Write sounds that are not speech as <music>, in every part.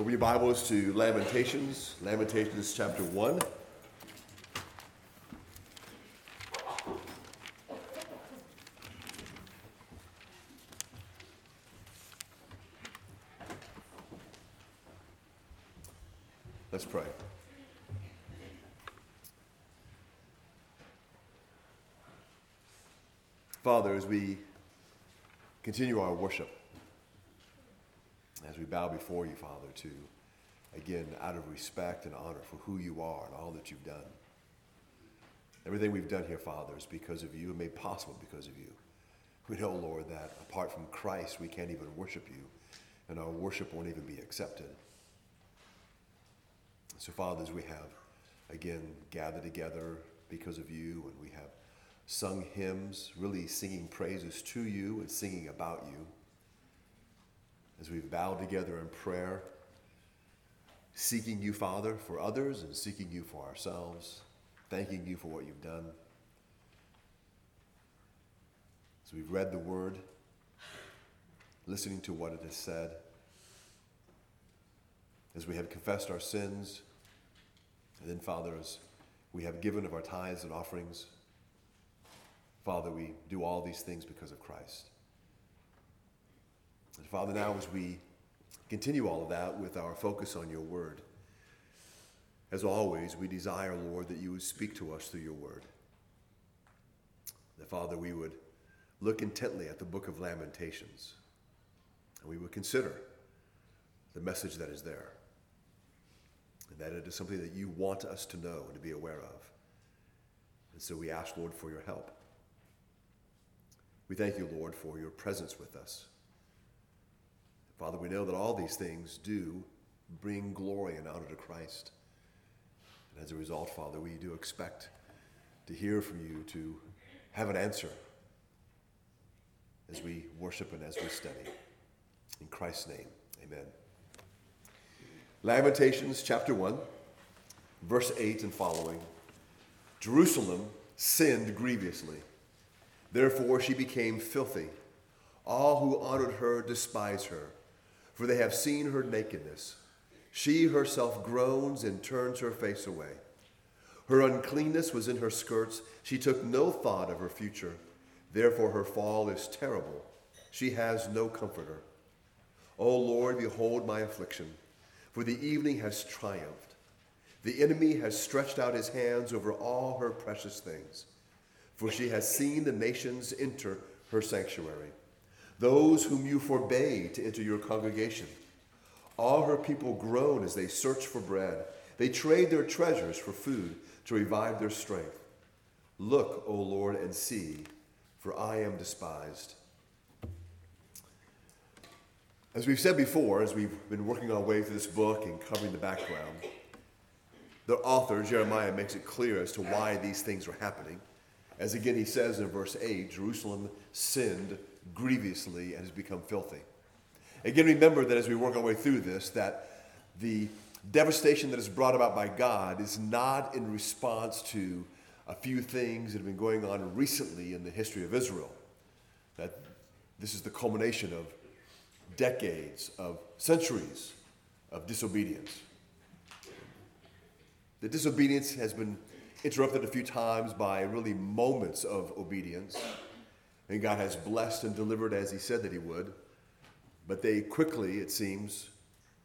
Open your Bibles to Lamentations, Lamentations chapter 1. Let's pray. Father, as we continue our worship, bow before you, Father, to, again, out of respect and honor for who you are and all that you've done. Everything we've done here, Father, is because of you and made possible because of you. We know, Lord, that apart from Christ, we can't even worship you, and our worship won't even be accepted. So, Father, as we have, again, gathered together because of you, and we have sung hymns, really singing praises to you and singing about you as we've bowed together in prayer, seeking you, Father, for others and seeking you for ourselves, thanking you for what you've done. As we've read the word, listening to what it has said, as we have confessed our sins, and then, Father, as we have given of our tithes and offerings, Father, we do all these things because of Christ. And Father, now as we continue all of that with our focus on your word, as always, we desire, Lord, that you would speak to us through your word. That, Father, we would look intently at the book of Lamentations and we would consider the message that is there. And that it is something that you want us to know and to be aware of. And so we ask, Lord, for your help. We thank you, Lord, for your presence with us. Father, we know that all these things do bring glory and honor to Christ. And as a result, Father, we do expect to hear from you, to have an answer as we worship and as we study. In Christ's name, amen. Lamentations chapter 1, verse 8 and following. Jerusalem sinned grievously. Therefore she became filthy. All who honored her despise her for they have seen her nakedness. She herself groans and turns her face away. Her uncleanness was in her skirts. She took no thought of her future. Therefore, her fall is terrible. She has no comforter. O Lord, behold my affliction, for the evening has triumphed. The enemy has stretched out his hands over all her precious things, for she has seen the nations enter her sanctuary those whom you forbade to enter your congregation. All her people groan as they search for bread. They trade their treasures for food to revive their strength. Look, O Lord, and see, for I am despised. As we've said before, as we've been working our way through this book and covering the background, the author, Jeremiah, makes it clear as to why these things are happening. As again he says in verse 8 Jerusalem sinned grievously and has become filthy. Again, remember that as we work our way through this, that the devastation that is brought about by God is not in response to a few things that have been going on recently in the history of Israel. That this is the culmination of decades, of centuries of disobedience. The disobedience has been interrupted a few times by really moments of obedience. And God has blessed and delivered as He said that He would. But they quickly, it seems,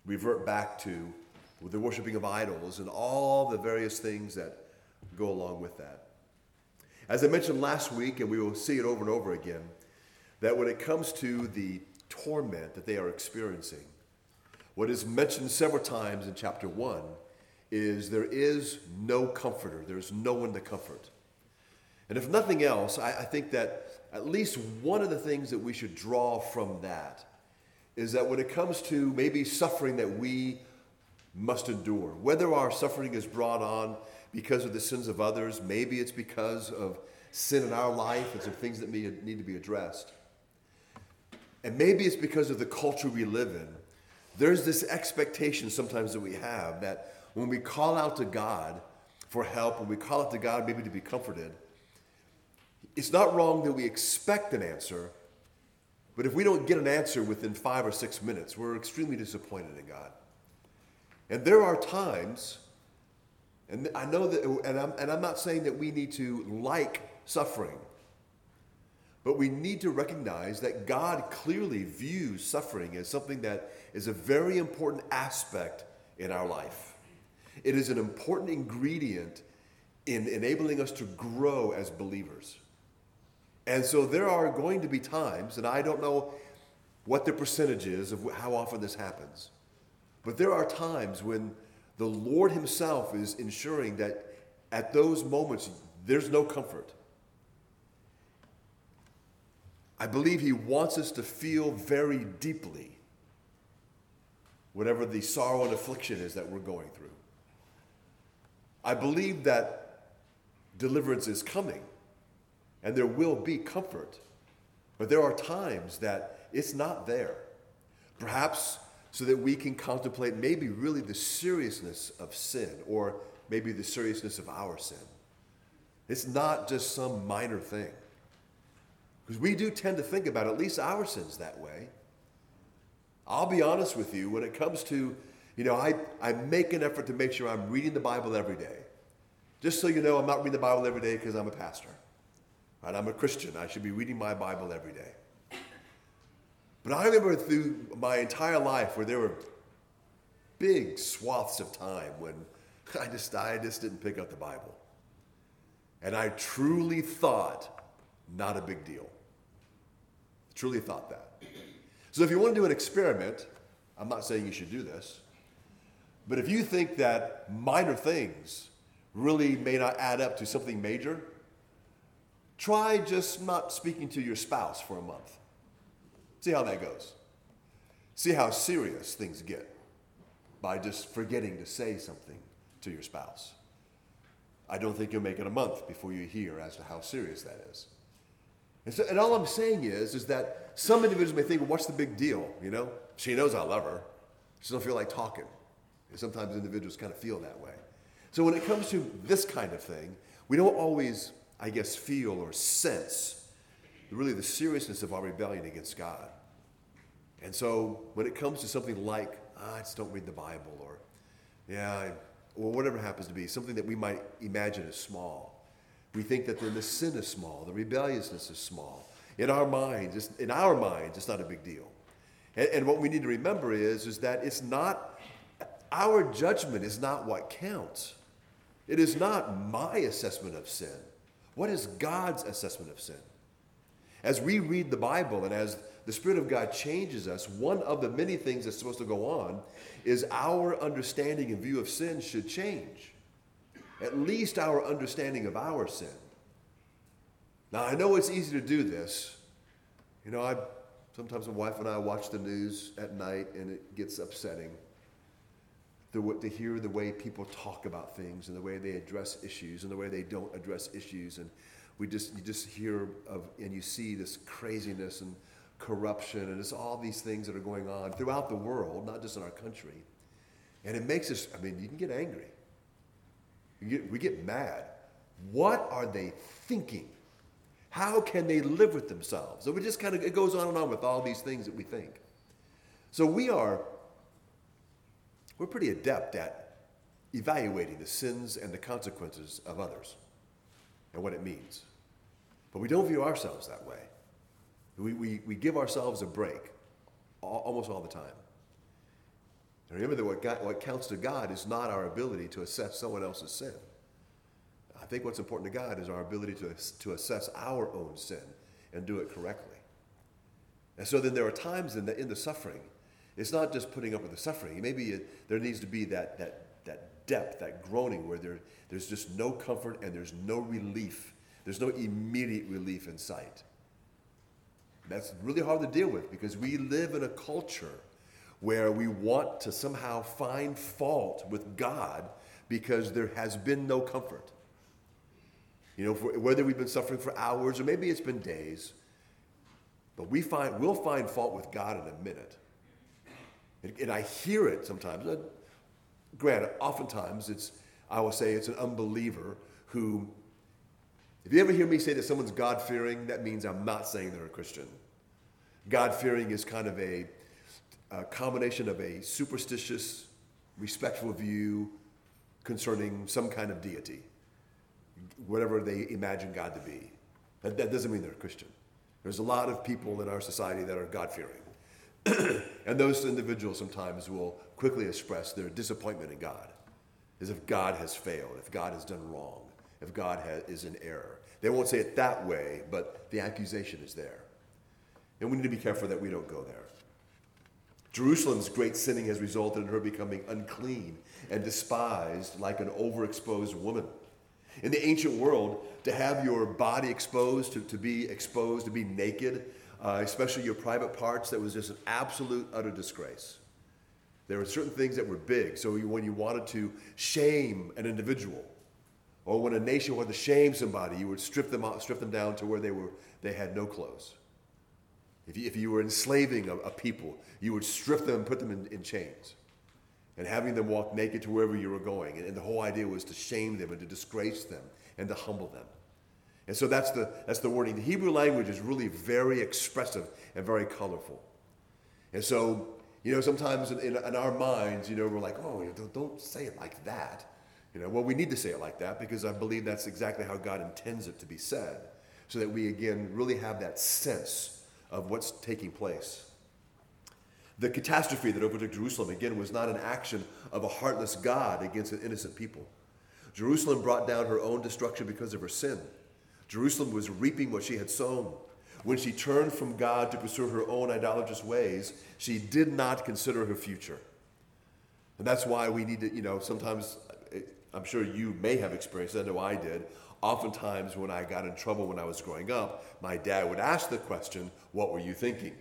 revert back to the worshiping of idols and all the various things that go along with that. As I mentioned last week, and we will see it over and over again, that when it comes to the torment that they are experiencing, what is mentioned several times in chapter 1 is there is no comforter, there's no one to comfort. And if nothing else, I, I think that at least one of the things that we should draw from that is that when it comes to maybe suffering that we must endure, whether our suffering is brought on because of the sins of others, maybe it's because of sin in our life and some things that need to be addressed, and maybe it's because of the culture we live in. There's this expectation sometimes that we have that when we call out to God for help, when we call out to God maybe to be comforted, it's not wrong that we expect an answer, but if we don't get an answer within five or six minutes, we're extremely disappointed in God. And there are times, and I know that, and I'm, and I'm not saying that we need to like suffering, but we need to recognize that God clearly views suffering as something that is a very important aspect in our life. It is an important ingredient in enabling us to grow as believers. And so there are going to be times, and I don't know what the percentage is of how often this happens, but there are times when the Lord Himself is ensuring that at those moments there's no comfort. I believe He wants us to feel very deeply whatever the sorrow and affliction is that we're going through. I believe that deliverance is coming and there will be comfort. But there are times that it's not there. Perhaps so that we can contemplate maybe really the seriousness of sin or maybe the seriousness of our sin. It's not just some minor thing. Because we do tend to think about at least our sins that way. I'll be honest with you, when it comes to, you know, I, I make an effort to make sure I'm reading the Bible every day. Just so you know, I'm not reading the Bible every day because I'm a pastor. Right? I'm a Christian. I should be reading my Bible every day. But I remember through my entire life where there were big swaths of time when <laughs> I just, I just didn't pick up the Bible. And I truly thought, not a big deal. Truly thought that. So if you want to do an experiment, I'm not saying you should do this, but if you think that minor things really may not add up to something major, try just not speaking to your spouse for a month. See how that goes. See how serious things get by just forgetting to say something to your spouse. I don't think you'll make it a month before you hear as to how serious that is. And, so, and all I'm saying is, is that some individuals may think, well, what's the big deal? You know, she knows I love her. She doesn't feel like talking. Sometimes individuals kind of feel that way. So when it comes to this kind of thing, we don't always, I guess, feel or sense really the seriousness of our rebellion against God. And so when it comes to something like, ah, I just don't read the Bible, or yeah, or whatever happens to be, something that we might imagine is small, we think that then the sin is small, the rebelliousness is small. In our minds, in our minds, it's not a big deal. And, and what we need to remember is, is that it's not, our judgment is not what counts. It is not my assessment of sin. What is God's assessment of sin? As we read the Bible and as the Spirit of God changes us, one of the many things that's supposed to go on is our understanding and view of sin should change at least our understanding of our sin. Now, I know it's easy to do this. You know, I sometimes my wife and I watch the news at night and it gets upsetting to, to hear the way people talk about things and the way they address issues and the way they don't address issues. And we just, you just hear of, and you see this craziness and corruption and it's all these things that are going on throughout the world, not just in our country. And it makes us, I mean, you can get angry. Get, we get mad. What are they thinking? How can they live with themselves? So we just kind of, it goes on and on with all these things that we think. So we are, we're pretty adept at evaluating the sins and the consequences of others and what it means. But we don't view ourselves that way. We, we, we give ourselves a break all, almost all the time. And remember that what, God, what counts to God is not our ability to assess someone else's sin. I think what's important to God is our ability to, to assess our own sin and do it correctly. And so then there are times in the, in the suffering, it's not just putting up with the suffering. Maybe it, there needs to be that, that, that depth, that groaning where there, there's just no comfort and there's no relief. There's no immediate relief in sight. That's really hard to deal with because we live in a culture where we want to somehow find fault with God because there has been no comfort. You know, whether we've been suffering for hours or maybe it's been days, but we find we'll find fault with God in a minute. And, I hear it sometimes. Uh, granted, oftentimes it's I will say it's an unbeliever who, if you ever hear me say that someone's God fearing, that means I'm not saying they're a Christian. God fearing is kind of a a combination of a superstitious respectful view concerning some kind of deity, whatever they imagine God to be. That, that doesn't mean they're a Christian. There's a lot of people in our society that are God fearing. <clears throat> and those individuals sometimes will quickly express their disappointment in God, as if God has failed, if God has done wrong, if God has, is in error. They won't say it that way, but the accusation is there. And we need to be careful that we don't go there. Jerusalem's great sinning has resulted in her becoming unclean and despised like an overexposed woman. In the ancient world, to have your body exposed, to, to be exposed, to be naked, uh, especially your private parts, that was just an absolute, utter disgrace. There were certain things that were big. So when you wanted to shame an individual, or when a nation wanted to shame somebody, you would strip them out, strip them down to where they were they had no clothes. If you, if you were enslaving a, a people, you would strip them and put them in, in, chains, and having them walk naked to wherever you were going. And, and the whole idea was to shame them and to disgrace them and to humble them. And so that's the that's the wording. The Hebrew language is really very expressive and very colorful. And so you know, sometimes in, in, in our minds, you know, we're like, oh, don't, don't say it like that. You know, well, we need to say it like that because I believe that's exactly how God intends it to be said, so that we again really have that sense of what's taking place. The catastrophe that overtook Jerusalem again was not an action of a heartless God against an innocent people. Jerusalem brought down her own destruction because of her sin. Jerusalem was reaping what she had sown. When she turned from God to pursue her own idolatrous ways, she did not consider her future. And that's why we need to, you know, sometimes I'm sure you may have experienced, I know I did. Oftentimes, when I got in trouble when I was growing up, my dad would ask the question, What were you thinking?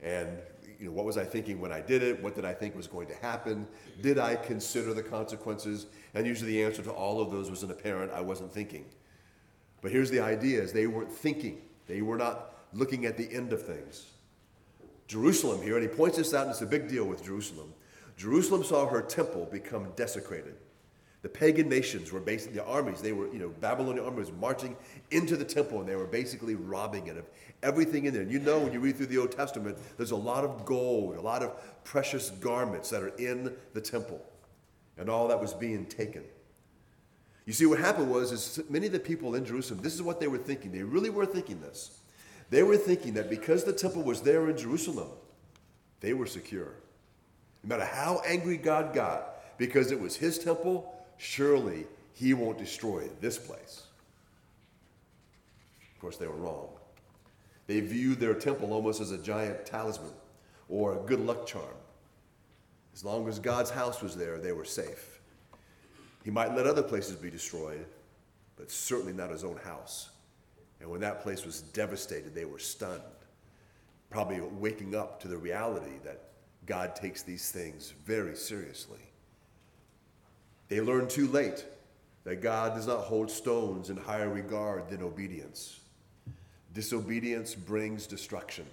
And you know, what was I thinking when I did it? What did I think was going to happen? Did I consider the consequences? And usually the answer to all of those was an apparent I wasn't thinking. But here's the idea is they weren't thinking. They were not looking at the end of things. Jerusalem here, and he points this out, and it's a big deal with Jerusalem. Jerusalem saw her temple become desecrated. The pagan nations were basically, the armies, they were, you know, Babylonian armies marching into the temple and they were basically robbing it of everything in there. And you know, when you read through the Old Testament, there's a lot of gold, a lot of precious garments that are in the temple. And all that was being taken. You see, what happened was, is many of the people in Jerusalem, this is what they were thinking. They really were thinking this. They were thinking that because the temple was there in Jerusalem, they were secure. No matter how angry God got, because it was his temple, surely he won't destroy this place. Of course, they were wrong. They viewed their temple almost as a giant talisman or a good luck charm. As long as God's house was there, they were safe. He might let other places be destroyed, but certainly not his own house. And when that place was devastated, they were stunned, probably waking up to the reality that God takes these things very seriously. They learned too late that God does not hold stones in higher regard than obedience. Disobedience brings destruction.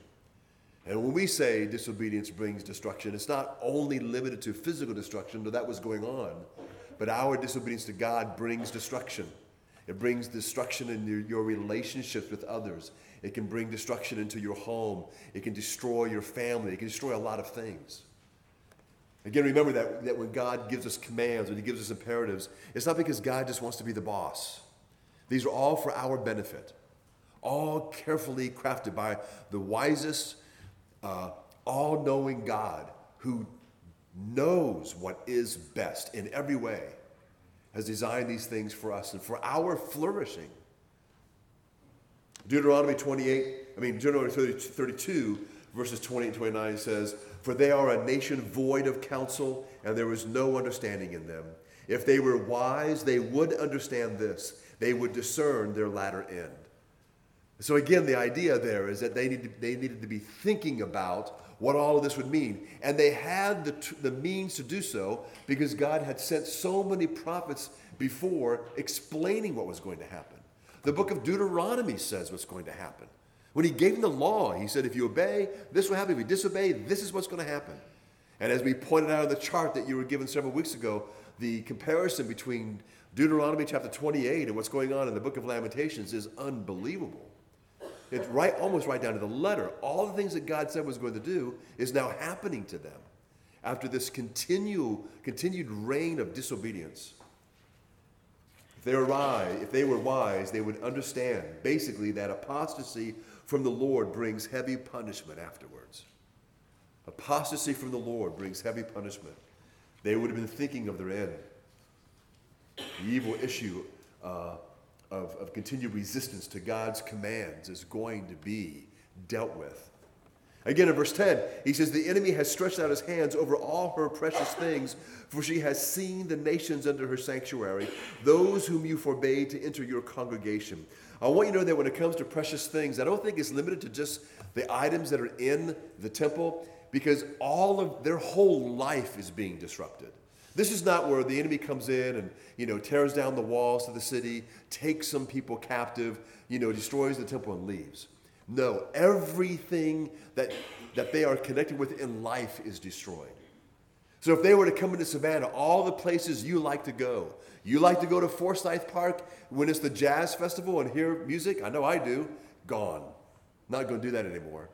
And when we say disobedience brings destruction, it's not only limited to physical destruction, though that was going on, but our disobedience to God brings destruction. It brings destruction in your, relationships with others. It can bring destruction into your home. It can destroy your family. It can destroy a lot of things. Again, remember that, that when God gives us commands, when He gives us imperatives, it's not because God just wants to be the boss. These are all for our benefit, all carefully crafted by the wisest, uh, all knowing God who knows what is best in every way, has designed these things for us and for our flourishing. Deuteronomy 28, I mean, Deuteronomy 32, verses 20 and 29 says, For they are a nation void of counsel, and there is no understanding in them. If they were wise, they would understand this. They would discern their latter end. So, again, the idea there is that they, need to, they needed to be thinking about what all of this would mean. And they had the, the means to do so because God had sent so many prophets before explaining what was going to happen. The book of Deuteronomy says what's going to happen. When he gave them the law, he said, if you obey, this will happen. If you disobey, this is what's going to happen. And as we pointed out on the chart that you were given several weeks ago, the comparison between Deuteronomy chapter 28 and what's going on in the book of Lamentations is unbelievable. It's right, almost right down to the letter. All the things that God said was going to do is now happening to them. after this continual, continued reign of disobedience. If they, were wise, if they were wise, they would understand basically that apostasy from the Lord brings heavy punishment afterwards. Apostasy from the Lord brings heavy punishment. They would have been thinking of their end. The evil issue uh, of, of continued resistance to God's commands is going to be dealt with. Again, in verse 10, he says, The enemy has stretched out his hands over all her precious things, for she has seen the nations under her sanctuary, those whom you forbade to enter your congregation. I want you to know that when it comes to precious things, I don't think it's limited to just the items that are in the temple, because all of their whole life is being disrupted. This is not where the enemy comes in and you know tears down the walls of the city, takes some people captive, you know, destroys the temple and leaves. No, everything that, that they are connected with in life is destroyed. So if they were to come into Savannah, all the places you like to go, you like to go to Forsyth Park when it's the jazz festival and hear music, I know I do, gone. Not going to do that anymore.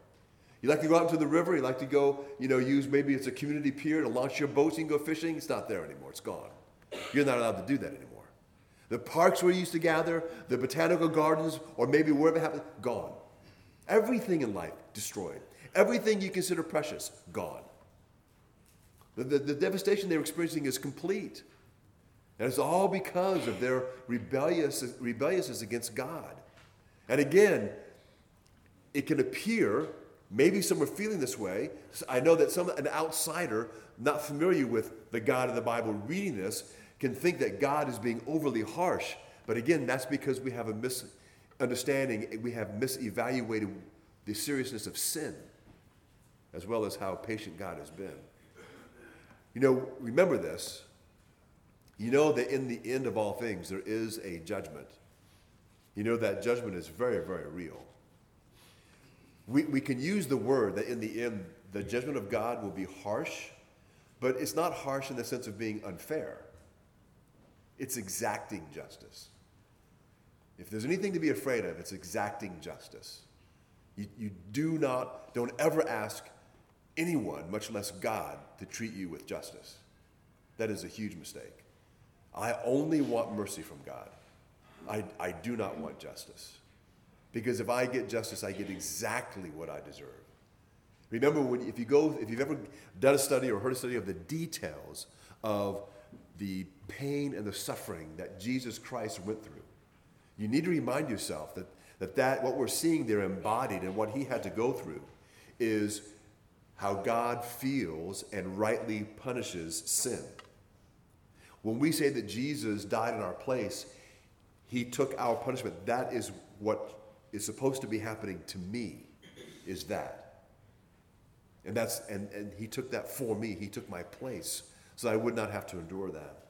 You like to go out into the river, you like to go, you know, use maybe it's a community pier to launch your boats and go fishing, it's not there anymore, it's gone. You're not allowed to do that anymore. The parks where you used to gather, the botanical gardens, or maybe wherever it happened, gone. Everything in life destroyed. Everything you consider precious, gone. The, the, the devastation they're experiencing is complete. And it's all because of their rebellious, rebelliousness against God. And again, it can appear, maybe some are feeling this way. I know that some an outsider, not familiar with the God of the Bible, reading this, can think that God is being overly harsh. But again, that's because we have a misunderstanding, we have misevaluated the seriousness of sin as well as how patient God has been. You know, remember this. You know that in the end of all things, there is a judgment. You know that judgment is very, very real. We, we can use the word that in the end, the judgment of God will be harsh, but it's not harsh in the sense of being unfair, it's exacting justice. If there's anything to be afraid of, it's exacting justice. You, you do not, don't ever ask anyone, much less God, to treat you with justice. That is a huge mistake. I only want mercy from God. I, I do not want justice. Because if I get justice, I get exactly what I deserve. Remember, when, if, you go, if you've ever done a study or heard a study of the details of the pain and the suffering that Jesus Christ went through, you need to remind yourself that, that, that what we're seeing there embodied and what he had to go through is how God feels and rightly punishes sin. When we say that Jesus died in our place, he took our punishment. That is what is supposed to be happening to me, is that. And that's and, and he took that for me. He took my place so I would not have to endure that.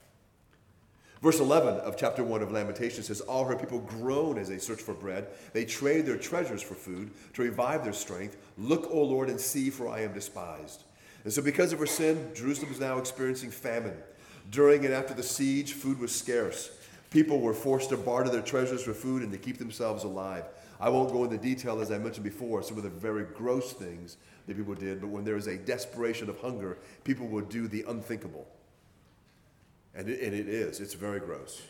Verse 11 of chapter 1 of Lamentations says, All her people groan as they search for bread. They trade their treasures for food to revive their strength. Look, O Lord, and see, for I am despised. And so, because of her sin, Jerusalem is now experiencing famine. During and after the siege, food was scarce. People were forced to barter their treasures for food and to keep themselves alive. I won't go into detail, as I mentioned before, some of the very gross things that people did, but when there is a desperation of hunger, people will do the unthinkable. And it, and it is, it's very gross.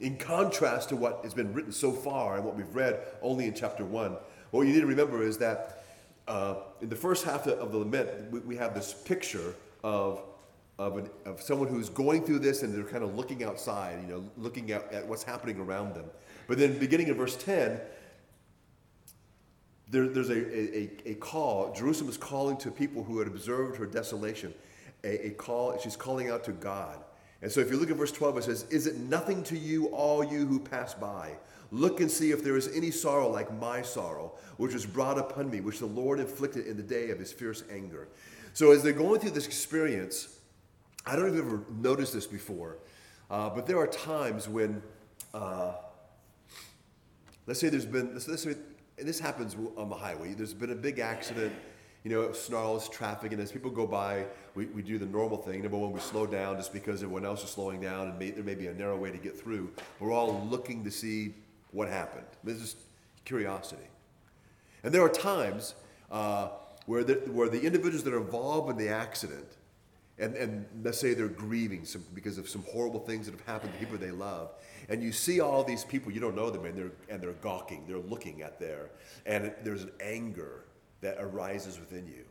In contrast to what has been written so far and what we've read only in chapter 1, what you need to remember is that uh, in the first half of the lament, we, we have this picture of, of, an, of, someone who's going through this and they're kind of looking outside, you know, looking at, at what's happening around them. But then beginning in verse 10, there, there's a, a, a call. Jerusalem is calling to people who had observed her desolation a, a call, she's calling out to God. And so if you look at verse 12, it says, Is it nothing to you, all you who pass by? Look and see if there is any sorrow like my sorrow, which was brought upon me, which the Lord inflicted in the day of his fierce anger. So as they're going through this experience, I don't you've ever noticed this before, uh, but there are times when, uh, let's say there's been, let's, let's say, this happens on the highway, there's been a big accident you know, snarls traffic, and as people go by, we, we do the normal thing. Number one, we slow down just because everyone else is slowing down, and may, there may be a narrow way to get through. We're all looking to see what happened. This is curiosity. And there are times uh, where the, where the individuals that are involved in the accident, and, and let's say they're grieving some, because of some horrible things that have happened to people they love, and you see all these people, you don't know them, and they're, and they're gawking, they're looking at there, and it, there's an anger that arises within you.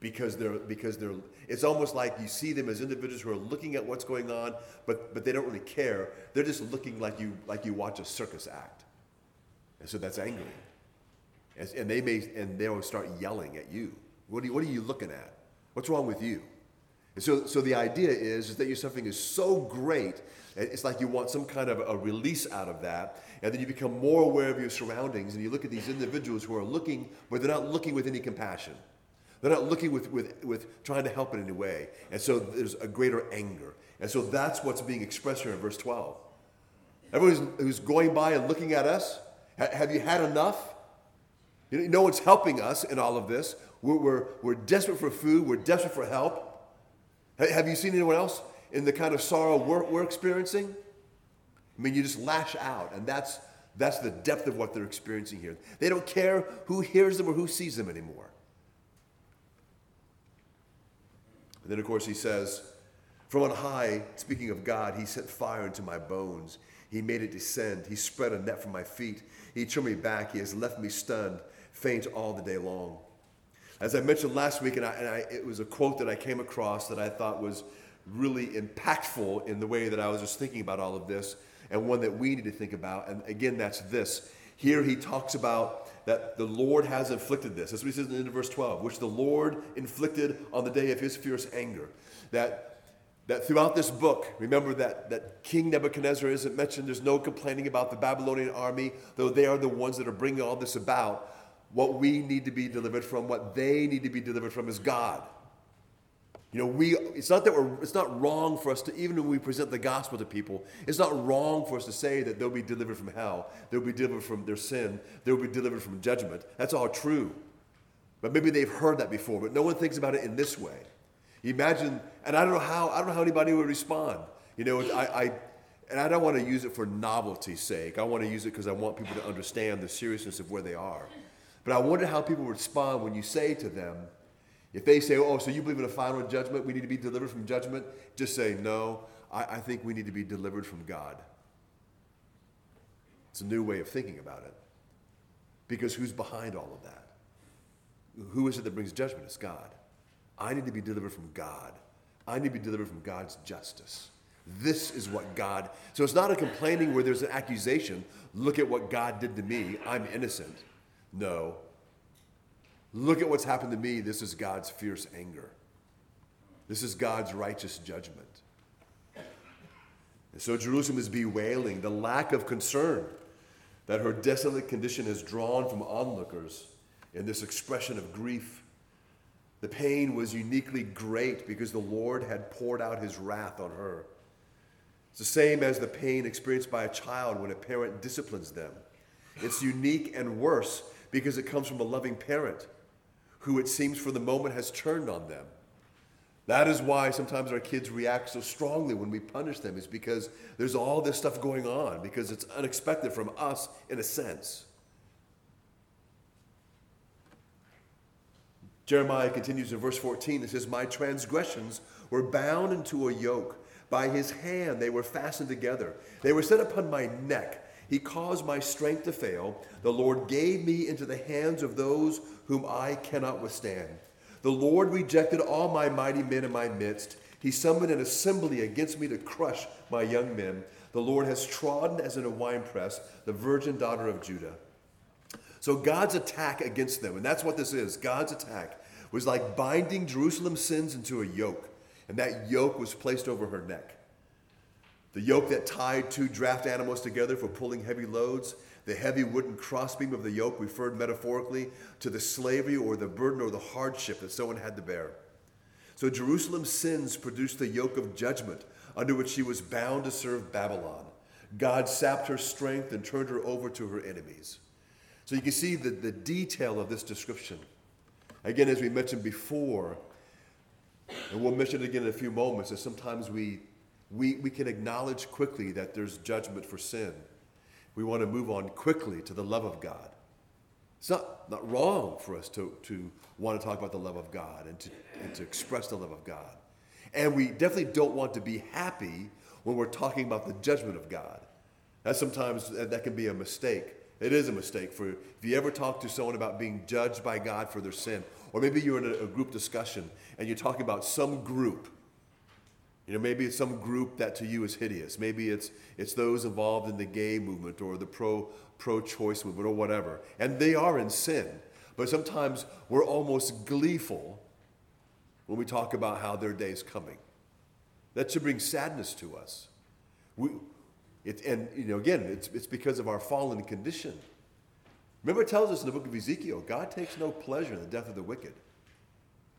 Because they're because they're it's almost like you see them as individuals who are looking at what's going on but but they don't really care. They're just looking like you like you watch a circus act. And so that's angry. And, and they may and they'll start yelling at you. What are you, what are you looking at? What's wrong with you and so so the idea is, is that your suffering is so great it's like you want some kind of a release out of that and then you become more aware of your surroundings and you look at these individuals who are looking but they're not looking with any compassion they're not looking with, with, with trying to help in any way. And so there's a greater anger. And so that's what's being expressed here in verse 12. Everyone who's going by and looking at us, have you had enough? You know, no one's helping us in all of this. We're, we're, we're desperate for food, we're desperate for help. Have you seen anyone else in the kind of sorrow we're, we're experiencing? I mean, you just lash out, and that's, that's the depth of what they're experiencing here. They don't care who hears them or who sees them anymore. And then, of course, he says, From on high, speaking of God, he sent fire into my bones. He made it descend. He spread a net for my feet. He turned me back. He has left me stunned, faint all the day long. As I mentioned last week, and, I, and I, it was a quote that I came across that I thought was really impactful in the way that I was just thinking about all of this, and one that we need to think about. And again, that's this. Here he talks about that the Lord has inflicted this. That's what he says in verse 12, which the Lord inflicted on the day of his fierce anger. That, that throughout this book, remember that, that King Nebuchadnezzar isn't mentioned. There's no complaining about the Babylonian army, though they are the ones that are bringing all this about. What we need to be delivered from, what they need to be delivered from, is God. You know, we, it's not that we're, it's not wrong for us to, even when we present the gospel to people, it's not wrong for us to say that they'll be delivered from hell, they'll be delivered from their sin, they'll be delivered from judgment. That's all true. But maybe they've heard that before, but no one thinks about it in this way. Imagine, and I don't know how, I don't know how anybody would respond. You know, I, I and I don't want to use it for novelty's sake. I want to use it because I want people to understand the seriousness of where they are. But I wonder how people respond when you say to them, if they say, oh, so you believe in a final judgment, we need to be delivered from judgment, just say, no, I, I think we need to be delivered from God. It's a new way of thinking about it. Because who's behind all of that? Who is it that brings judgment? It's God. I need to be delivered from God. I need to be delivered from God's justice. This is what God. So it's not a complaining where there's an accusation. Look at what God did to me. I'm innocent. No, Look at what's happened to me. This is God's fierce anger. This is God's righteous judgment. And so Jerusalem is bewailing the lack of concern that her desolate condition has drawn from onlookers in this expression of grief. The pain was uniquely great because the Lord had poured out his wrath on her. It's the same as the pain experienced by a child when a parent disciplines them. It's unique and worse because it comes from a loving parent who it seems for the moment has turned on them. That is why sometimes our kids react so strongly when we punish them, is because there's all this stuff going on, because it's unexpected from us in a sense. Jeremiah continues in verse 14. It says, My transgressions were bound into a yoke. By his hand they were fastened together. They were set upon my neck. He caused my strength to fail. The Lord gave me into the hands of those whom I cannot withstand. The Lord rejected all my mighty men in my midst. He summoned an assembly against me to crush my young men. The Lord has trodden as in a winepress the virgin daughter of Judah. So God's attack against them, and that's what this is God's attack, was like binding Jerusalem's sins into a yoke, and that yoke was placed over her neck. The yoke that tied two draft animals together for pulling heavy loads, the heavy wooden crossbeam of the yoke referred metaphorically to the slavery or the burden or the hardship that someone had to bear. So Jerusalem's sins produced the yoke of judgment under which she was bound to serve Babylon. God sapped her strength and turned her over to her enemies. So you can see the, the detail of this description. Again, as we mentioned before, and we'll mention it again in a few moments, that sometimes we we, we can acknowledge quickly that there's judgment for sin. We want to move on quickly to the love of God. It's not, not wrong for us to, to want to talk about the love of God and to, and to express the love of God. And we definitely don't want to be happy when we're talking about the judgment of God. That sometimes that can be a mistake. It is a mistake for if you ever talk to someone about being judged by God for their sin, or maybe you're in a, a group discussion and you're talking about some group. You know, maybe it's some group that to you is hideous. Maybe it's it's those involved in the gay movement or the pro pro-choice movement or whatever, and they are in sin. But sometimes we're almost gleeful when we talk about how their day is coming. That should bring sadness to us. We, it, and you know, again, it's, it's because of our fallen condition. Remember, it tells us in the book of Ezekiel, God takes no pleasure in the death of the wicked.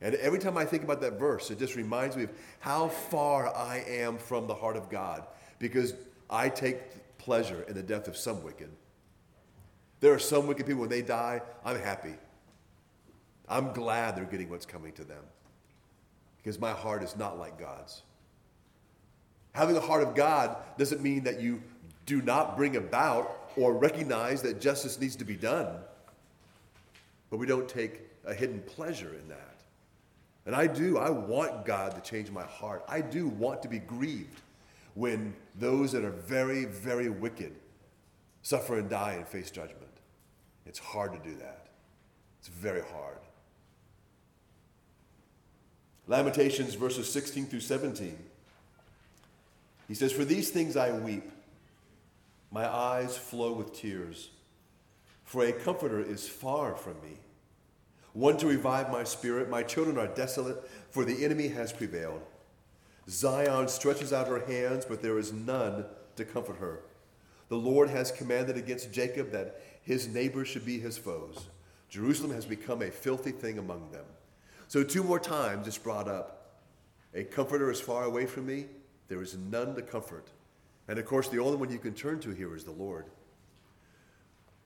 And every time I think about that verse, it just reminds me of how far I am from the heart of God because I take pleasure in the death of some wicked. There are some wicked people, when they die, I'm happy. I'm glad they're getting what's coming to them because my heart is not like God's. Having a heart of God doesn't mean that you do not bring about or recognize that justice needs to be done, but we don't take a hidden pleasure in that. And I do, I want God to change my heart. I do want to be grieved when those that are very, very wicked suffer and die and face judgment. It's hard to do that. It's very hard. Lamentations verses 16 through 17. He says, For these things I weep, my eyes flow with tears, for a comforter is far from me. One to revive my spirit. My children are desolate, for the enemy has prevailed. Zion stretches out her hands, but there is none to comfort her. The Lord has commanded against Jacob that his neighbors should be his foes. Jerusalem has become a filthy thing among them. So, two more times it's brought up a comforter is far away from me, there is none to comfort. And of course, the only one you can turn to here is the Lord.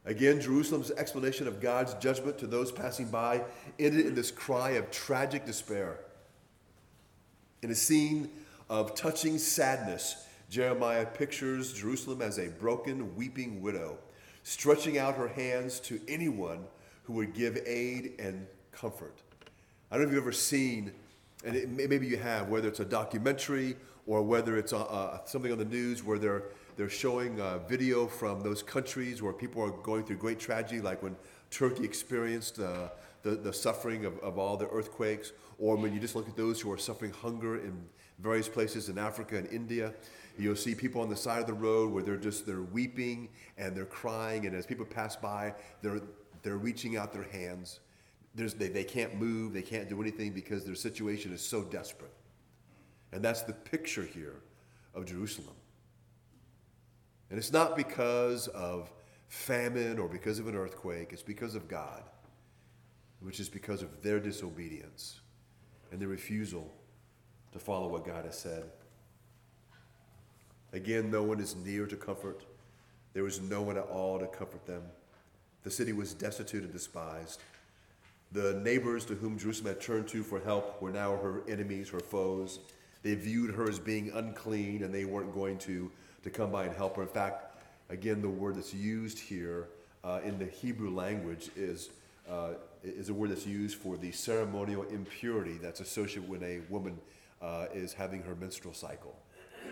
Again, Jerusalem's explanation of God's judgment to those passing by ended in this cry of tragic despair. In a scene of touching sadness, Jeremiah pictures Jerusalem as a broken, weeping widow, stretching out her hands to anyone who would give aid and comfort. I don't know if you've ever seen, and it, maybe you have, whether it's a documentary or whether it's a, a, something on the news where they're, they're showing video from those countries where people are going through great tragedy, like when Turkey experienced uh, the, the suffering of, of all the earthquakes, or when you just look at those who are suffering hunger in various places in Africa and India. You'll see people on the side of the road where they're just they're weeping and they're crying, and as people pass by, they're they're reaching out their hands. There's, they, they can't move, they can't do anything because their situation is so desperate. And that's the picture here of Jerusalem. And it's not because of famine or because of an earthquake, it's because of God, which is because of their disobedience and their refusal to follow what God has said. Again, no one is near to comfort. There was no one at all to comfort them. The city was destitute and despised. The neighbors to whom Jerusalem had turned to for help were now her enemies, her foes. They viewed her as being unclean and they weren't going to, to come by and help her. In fact, again, the word that's used here uh, in the Hebrew language is, uh, is a word that's used for the ceremonial impurity that's associated when a woman uh, is having her menstrual cycle.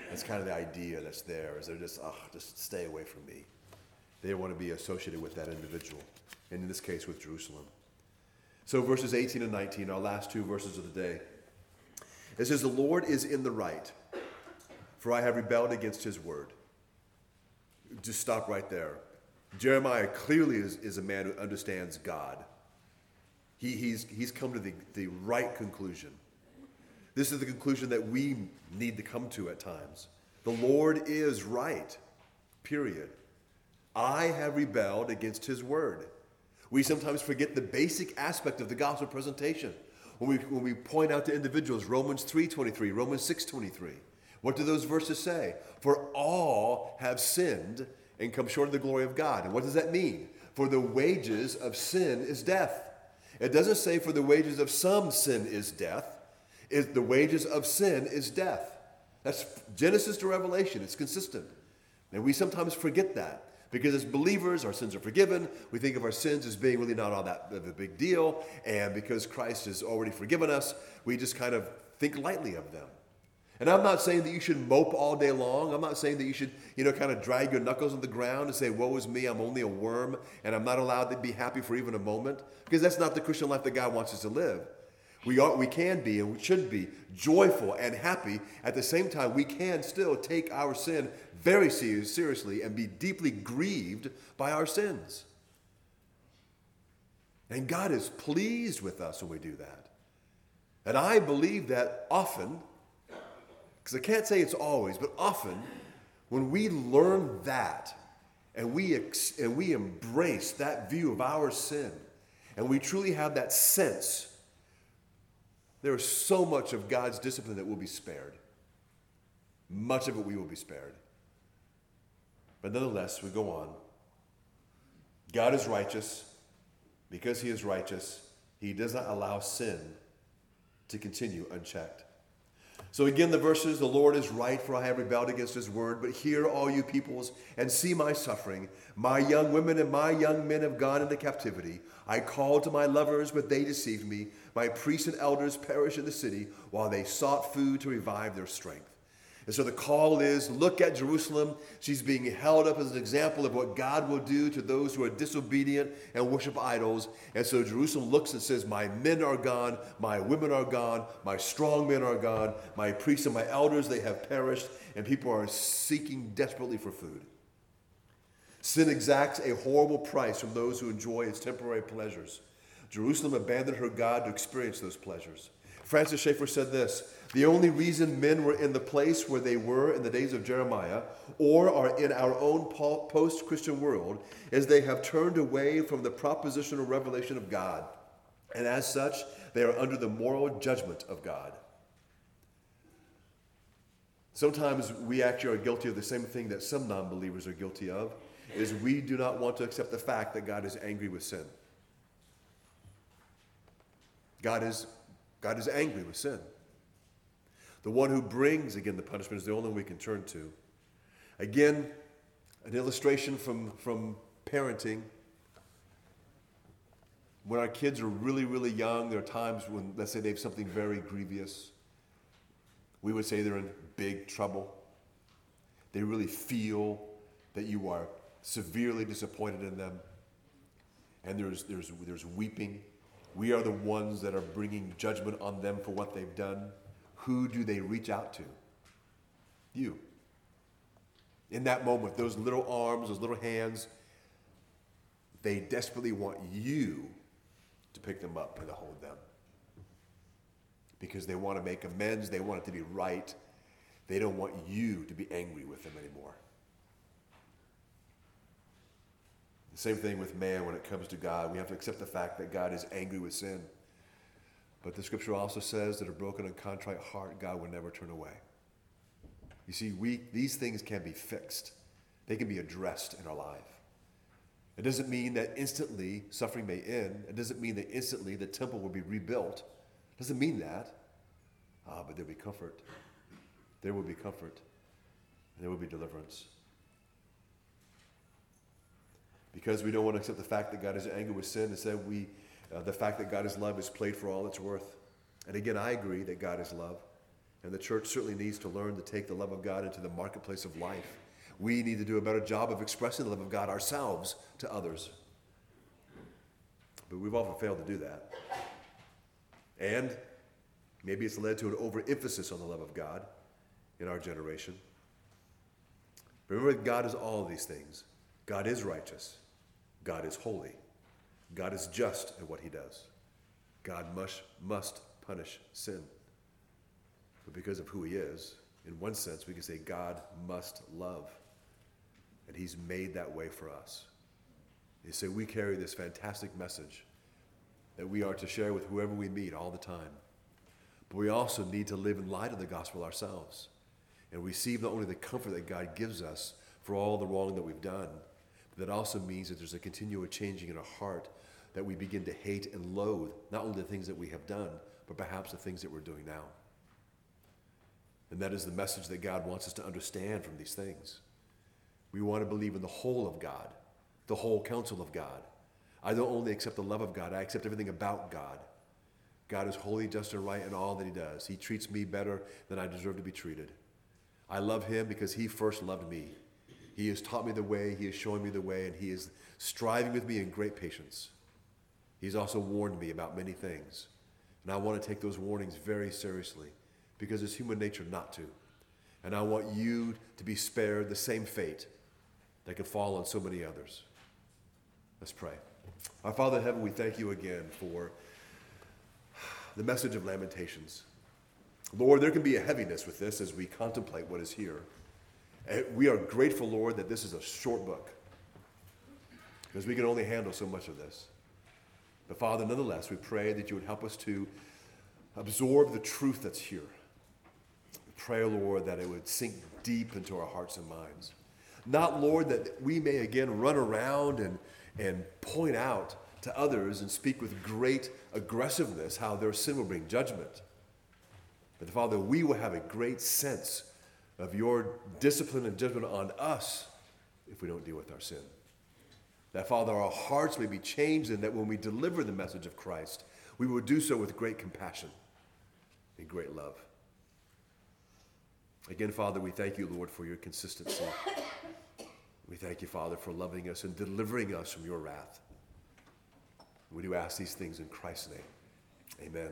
That's kind of the idea that's there, is they're just, oh, just stay away from me. They want to be associated with that individual, and in this case, with Jerusalem. So, verses 18 and 19, our last two verses of the day. It says, The Lord is in the right, for I have rebelled against his word. Just stop right there. Jeremiah clearly is, is a man who understands God. He, he's, he's come to the, the right conclusion. This is the conclusion that we need to come to at times. The Lord is right, period. I have rebelled against his word. We sometimes forget the basic aspect of the gospel presentation when we, when we point out to individuals Romans 3.23, Romans 6.23. What do those verses say? For all have sinned and come short of the glory of God. And what does that mean? For the wages of sin is death. It doesn't say for the wages of some sin is death. It, the wages of sin is death. That's Genesis to Revelation. It's consistent. And we sometimes forget that. Because as believers, our sins are forgiven. We think of our sins as being really not all that of a big deal. And because Christ has already forgiven us, we just kind of think lightly of them. And I'm not saying that you should mope all day long. I'm not saying that you should, you know, kind of drag your knuckles on the ground and say, Woe is me, I'm only a worm, and I'm not allowed to be happy for even a moment. Because that's not the Christian life that God wants us to live. We, are, we can be and we should be joyful and happy. At the same time, we can still take our sin very seriously and be deeply grieved by our sins. And God is pleased with us when we do that. And I believe that often, because I can't say it's always, but often, when we learn that and we, ex- and we embrace that view of our sin, and we truly have that sense, there is so much of God's discipline that will be spared. Much of it we will be spared. But nonetheless, we go on. God is righteous. Because he is righteous, he does not allow sin to continue unchecked. So again, the verses, the Lord is right, for I have rebelled against his word. But hear, all you peoples, and see my suffering. My young women and my young men have gone into captivity. I called to my lovers, but they deceived me. My priests and elders perished in the city, while they sought food to revive their strength. And so the call is look at Jerusalem. She's being held up as an example of what God will do to those who are disobedient and worship idols. And so Jerusalem looks and says, My men are gone, my women are gone, my strong men are gone, my priests and my elders, they have perished, and people are seeking desperately for food. Sin exacts a horrible price from those who enjoy its temporary pleasures. Jerusalem abandoned her God to experience those pleasures. Francis Schaeffer said this The only reason men were in the place where they were in the days of Jeremiah, or are in our own post Christian world, is they have turned away from the propositional revelation of God. And as such, they are under the moral judgment of God. Sometimes we actually are guilty of the same thing that some non believers are guilty of, is we do not want to accept the fact that God is angry with sin. God is God is angry with sin. The one who brings, again, the punishment is the only one we can turn to. Again, an illustration from, from parenting. When our kids are really, really young, there are times when, let's say, they have something very grievous. We would say they're in big trouble. They really feel that you are severely disappointed in them. And there's, there's, there's weeping we are the ones that are bringing judgment on them for what they've done. Who do they reach out to? You. In that moment, those little arms, those little hands, they desperately want you to pick them up and to hold them. Because they want to make amends, they want it to be right. They don't want you to be angry with them anymore. The same thing with man when it comes to God. We have to accept the fact that God is angry with sin. But the scripture also says that a broken and contrite heart, God will never turn away. You see, we, these things can be fixed, they can be addressed in our life. It doesn't mean that instantly suffering may end. It doesn't mean that instantly the temple will be rebuilt. It doesn't mean that. Ah, but there'll be comfort. There will be comfort. There will be deliverance because we don't want to accept the fact that God is angry with sin. Instead, we, uh, the fact that God is love is played for all it's worth. And again, I agree that God is love. And the church certainly needs to learn to take the love of God into the marketplace of life. We need to do a better job of expressing the love of God ourselves to others. But we've often failed to do that. And maybe it's led to an overemphasis on the love of God in our generation. Remember, God is all of these things. God is righteous. God is holy. God is just at what he does. God must, must punish sin. But because of who he is, in one sense, we can say God must love. And he's made that way for us. You say we carry this fantastic message that we are to share with whoever we meet all the time. But we also need to live in light of the gospel ourselves and receive not only the comfort that God gives us for all the wrong that we've done, but that also means that there's a continual changing in our heart that we begin to hate and loathe not only the things that we have done, but perhaps the things that we're doing now. And that is the message that God wants us to understand from these things. We want to believe in the whole of God, the whole counsel of God. I don't only accept the love of God, I accept everything about God. God is holy, just, and right in all that He does. He treats me better than I deserve to be treated. I love Him because He first loved me. He has taught me the way, He is showing me the way, and He is striving with me in great patience. He's also warned me about many things. And I want to take those warnings very seriously because it's human nature not to. And I want you to be spared the same fate that could fall on so many others. Let's pray. Our Father in heaven, we thank you again for the message of Lamentations. Lord, there can be a heaviness with this as we contemplate what is here. And we are grateful, Lord, that this is a short book because we can only handle so much of this. But Father, nonetheless, we pray that you would help us to absorb the truth that's here. We pray, Lord, that it would sink deep into our hearts and minds. Not, Lord, that we may again run around and, and point out to others and speak with great aggressiveness how their sin will bring judgment. But Father, we will have a great sense of your discipline and judgment on us if we don't deal with our sin. That, Father, our hearts may be changed, and that when we deliver the message of Christ, we will do so with great compassion and great love. Again, Father, we thank you, Lord, for your consistency. We thank you, Father, for loving us and delivering us from your wrath. We do ask these things in Christ's name. Amen.